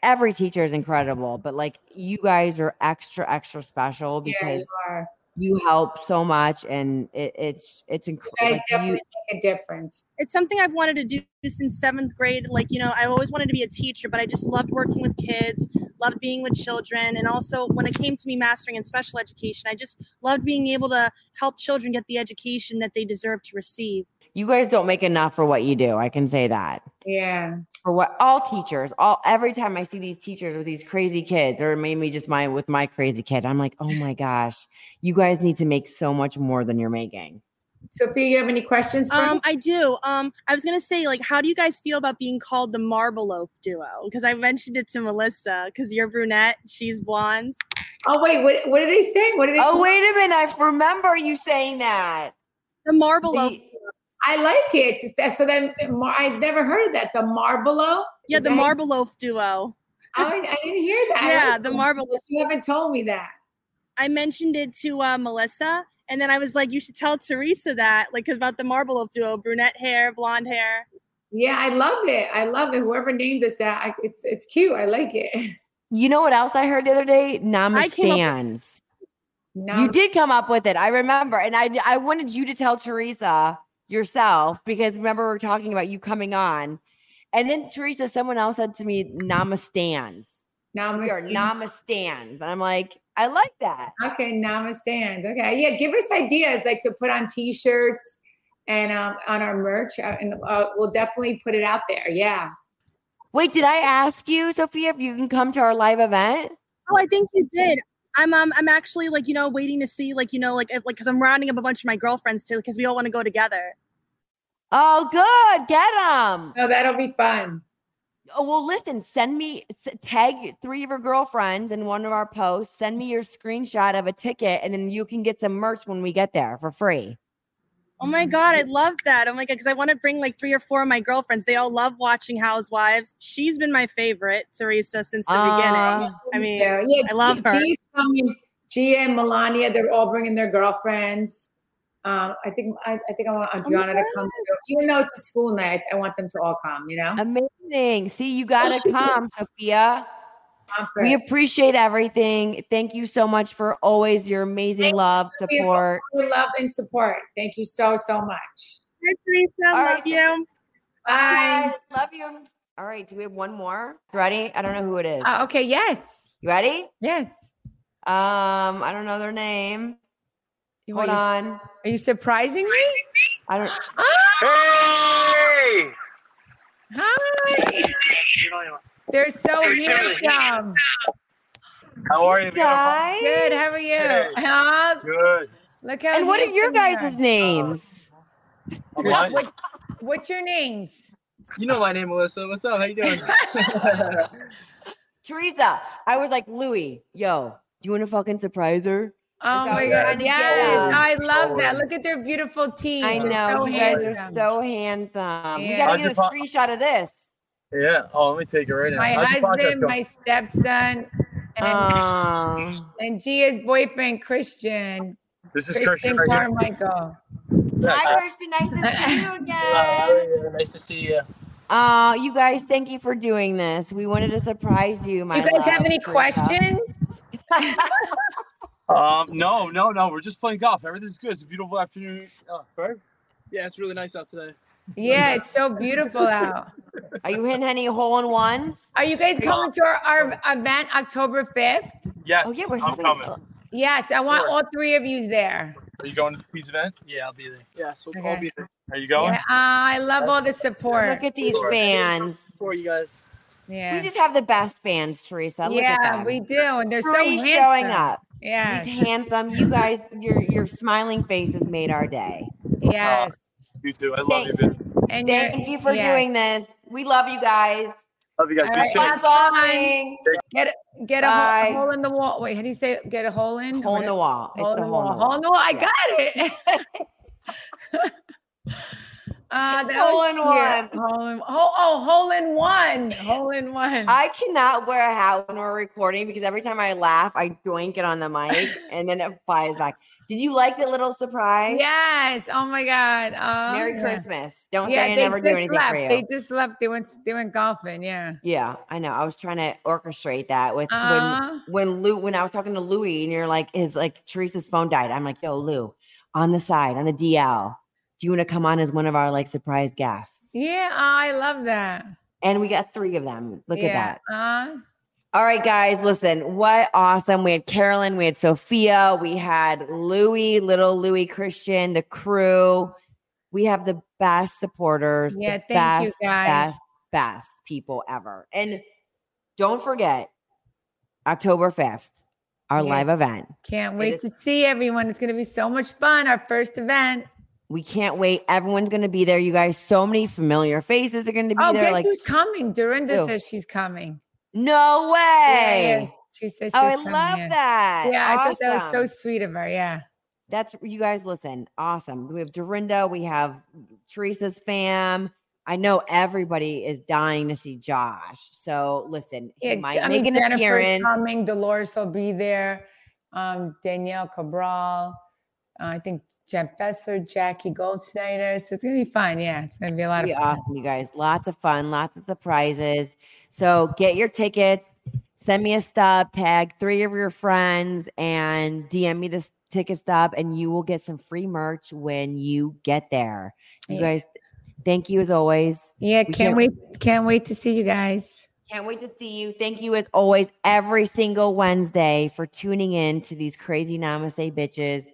every teacher is incredible, but like you guys are extra, extra special Yeah, because you are. you help so much and it, it's it's You incredible. guys definitely make a difference. It's something I've wanted to do since seventh grade. Like, you know, I always wanted to be a teacher, but I just loved working with kids, loved being with children. And also, when it came to me mastering in special education, I just loved being able to help children get the education that they deserve to receive. You guys don't make enough for what you do. I can say that. Yeah. For what all teachers, all every time I see these teachers with these crazy kids, or maybe just my with my crazy kid, I'm like, oh my gosh, you guys need to make so much more than you're making. Sophia, you have any questions for Um, us? I do. Um, I was gonna say, like, how do you guys feel about being called the Marble Loaf duo? Because I mentioned it to Melissa. Because you're brunette, she's blonde. Oh wait, what what did they say? What did they? Oh wait a minute, I remember you saying that. The Marble Loaf. I like it. So then I've never heard of that. The Marbolo. Yeah, Is the that- Marble Loaf duo. Oh, I, I didn't hear that. Yeah, the that. Marble. You haven't told me that. I mentioned it to uh, Melissa, and then I was like, you should tell Teresa that, like, about the Marble Loaf duo, brunette hair, blonde hair. Yeah, I love it. I love it. Whoever named us that, I, it's it's cute. I like it. You know what else I heard the other day? I came up with- Namastands. You did come up with it. I remember. And I I wanted you to tell Teresa yourself because remember we're talking about you coming on. And then Teresa, someone else said to me, Namastans. Namaste. We are namastands. And I'm like, I like that. Okay, namastans. Okay, yeah. Give us ideas like to put on T-shirts and um, on our merch, uh, and uh, we'll definitely put it out there. Yeah. Wait, did I ask you, Sophia, if you can come to our live event? Oh, I think you did. I'm um I'm actually like you know waiting to see like you know like if, like because I'm rounding up a bunch of my girlfriends too because we all want to go together. Oh, good. Get them. Oh, that'll be fun. Oh, well, listen, send me, tag three of your girlfriends in one of our posts. Send me your screenshot of a ticket, and then you can get some merch when we get there for free. Oh my god, I love that. I'm like because I want to bring like three or four of my girlfriends. They all love watching Housewives. She's been my favorite, Teresa, since the Ah. beginning. I mean, yeah, yeah. I love G- her. G's coming. Gia and Milania, they're all bringing their girlfriends. Um, I think I, I think I want Adriana to come too. Even though it's a school night, I want them to all come. You know. Amazing. See, you got to come, Sophia. We appreciate everything. Thank you so much for always your amazing love, Sophia, for support. your love and support. Thank you so so much. Hi, Teresa. All love right. you. Bye. Love you. All right. Do we have one more? Ready? I don't know who it is. Uh, okay, yes. You ready? Yes. Um, I don't know their name. You- Hold are you- on. Are you surprising me? I don't. Hey! Hi. They're so handsome. How are you. Guys. Good. How are you? Hey. Huh? Good. Look how And what are your guys' you are. names? Oh, what? What, what's your names? You know my name, Melissa. What's up? How you doing? Teresa, I was like, Louie, yo, do you want to fucking surprise her? Oh my I'm god! trying Yes, them. I love that. Look at their beautiful teeth. I know. so you guys handsome. are so handsome. We got to How'd get a you po- screenshot of this. Yeah. Oh, let me take it right now. My How's your podcast husband, my stepson, and, Um, and Gia's boyfriend Christian. This is Christian Christian right here. Carmichael. hi, Christian. Nice to see you Uh, again. nice to see you. Uh, you guys, thank you for doing this. We wanted to surprise you. My you guys have any Teresa. questions? Um, no, no, no. We're just playing golf. Everything's good. It's a beautiful afternoon. Uh, right? Yeah, it's really nice out today. Yeah, it's so beautiful out. Are you hitting any hole in ones? Are you guys coming to our, our event October 5th? Yes. Oh, yeah, we're I'm having- coming. Yes, I want Sure. all three of you there. Are you going to the T's event? Yeah, I'll be there. Yeah, so Okay. I'll be there Are you going? Yeah, uh, I love all the support. Look at these fans. for you guys. Yeah. We just have the best fans, Teresa. Look yeah, at them. we do, and they're so Three handsome. showing up. Yeah. He's handsome. You guys, your your smiling faces made our day. Yes. Oh, you too. I love you, babe. And Thank you're- you for yeah. doing this. We love you guys. Love you guys. All Be right, safe. have. Get a, get a Bye. hole, hole in the wall. Wait, how do you say it? Get a hole in? Hole in the wall. Hole It's in a the hole in wall. the Hole in the wall. Oh, I Yeah. got it. uh, that Hole in one. Hole in, hole, oh, hole in one. Hole in one. I cannot wear a hat when we're recording because every time I laugh, I doink it on the mic and then it flies back. Did you like the little surprise? yes. Oh my God. Uh, Merry. Christmas. Don't yeah, say I never do anything left. for you. They just left. They went. They went golfing. Yeah. Yeah, I know. I was trying to orchestrate that with Uh. when when Lou when I was talking to Louie and you're like, his like Teresa's phone died. I'm like, yo, Lou, on the side, on the DL. Do you want to come on as one of our like surprise guests? Yeah. I love that. And we got three of them. Look yeah. at that. Uh, All right, guys, listen, what awesome. We had Carolyn, we had Sophia, we had Louie, little Louie Christian, the crew. We have the best supporters. Yeah, the thank you, best, guys. Best, best people ever. And don't forget, October 5th, our Yeah. live event. can't wait is- to see everyone. It's going to be so much fun. Our first event. We can't wait. Everyone's going to be there. You guys, so many familiar faces are going to be Oh, there. guess Like, who's coming? Dorinda Who? says she's coming. no way. Yeah, yeah. She she Oh, I coming, love yeah. that. Yeah, I thought that was so sweet of her. Yeah. That's you guys listen. Awesome. We have Dorinda, we have Teresa's fam. I know everybody is dying to see Josh. So listen, he Yeah, might I make mean, an Jennifer's appearance. coming. Dolores will be there. Um, Danielle Cabral. Uh, I think Jeff Fessler, Jackie Goldschneider. So it's gonna be fun. Yeah, it's gonna be a lot Be of fun. awesome, you guys. Lots of fun, lots of surprises. So get your tickets. Send me a stub, tag three of your friends, and DM me this ticket stub, and you will get some free merch when you get there. You Yeah. guys, thank you as always. Yeah, We can't can't- wait. Can't wait to see you guys. Can't wait to see you. Thank you as always every single Wednesday for tuning in to these crazy namaste bitches.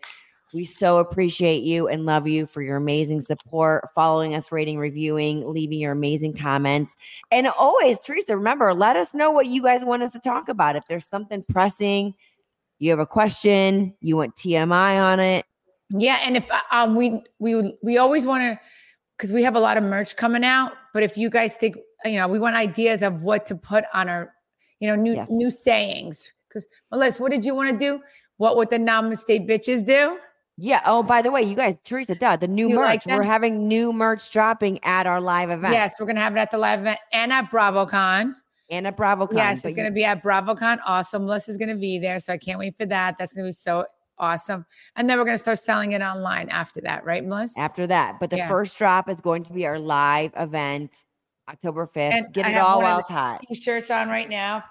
We so appreciate you and love you for your amazing support, following us, rating, reviewing, leaving your amazing comments. And always, Teresa, remember, let us know what you guys want us to talk about. If there's something pressing, you have a question, you want TMI on it. Yeah, and if uh, um, we we we always want to because we have a lot of merch coming out. But if you guys think you know, we want ideas of what to put on our you know new Yes. new sayings. Because Melissa, what did you want to do? What would the Namaste bitches do? Yeah. Oh, by the way, you guys, Teresa, duh, the new You like merch. We're having new merch dropping at our live event. Yes, we're gonna have it at the live event and at BravoCon. And at BravoCon. yes, it's gonna be at BravoCon. Awesome. Melissa's gonna be there, so I can't wait for that. That's gonna be so awesome. And then we're gonna start selling it online after that, right, Melissa? after that. But the Yeah. first drop is going to be our live event, October 5th. And Get I it all while it's hot. T-shirts on right now.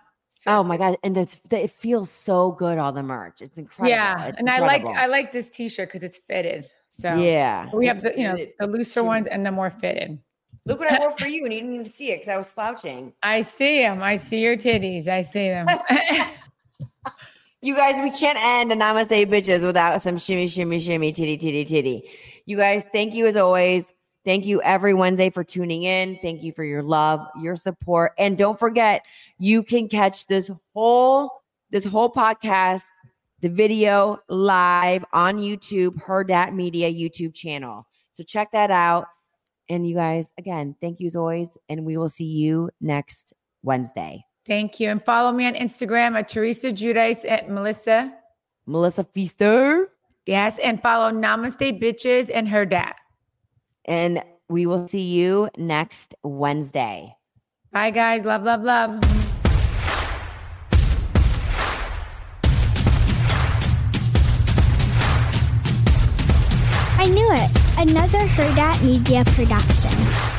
So- Oh my God. And the, the, it feels so good, all the merch. It's incredible. Yeah, It's and I like. I like this T-shirt because it's fitted. So Yeah. we have the you know fitted the looser ones and the more fitted. Look what I wore for you, and you didn't even see it because I was slouching. I see them. I see your titties. I see them. You guys, we can't end a Namaste bitches without some shimmy, shimmy, shimmy, titty, titty, titty. You guys, thank you as always. Thank you every Wednesday for tuning in. Thank you for your love, your support. And don't forget, you can catch this whole this whole podcast, the video live on YouTube, Hurrdat Media YouTube channel. So check that out. And you guys, again, thank you as always. And we will see you next Wednesday. Thank you, and follow me on Instagram at Teresa Giudice at Melissa. Melissa Pfeister. Yes, and follow Namaste Bitches and Hurrdat. And we will see you next Wednesday. Bye, guys. Love, love, love. I knew it. Another Hurrdat Media production.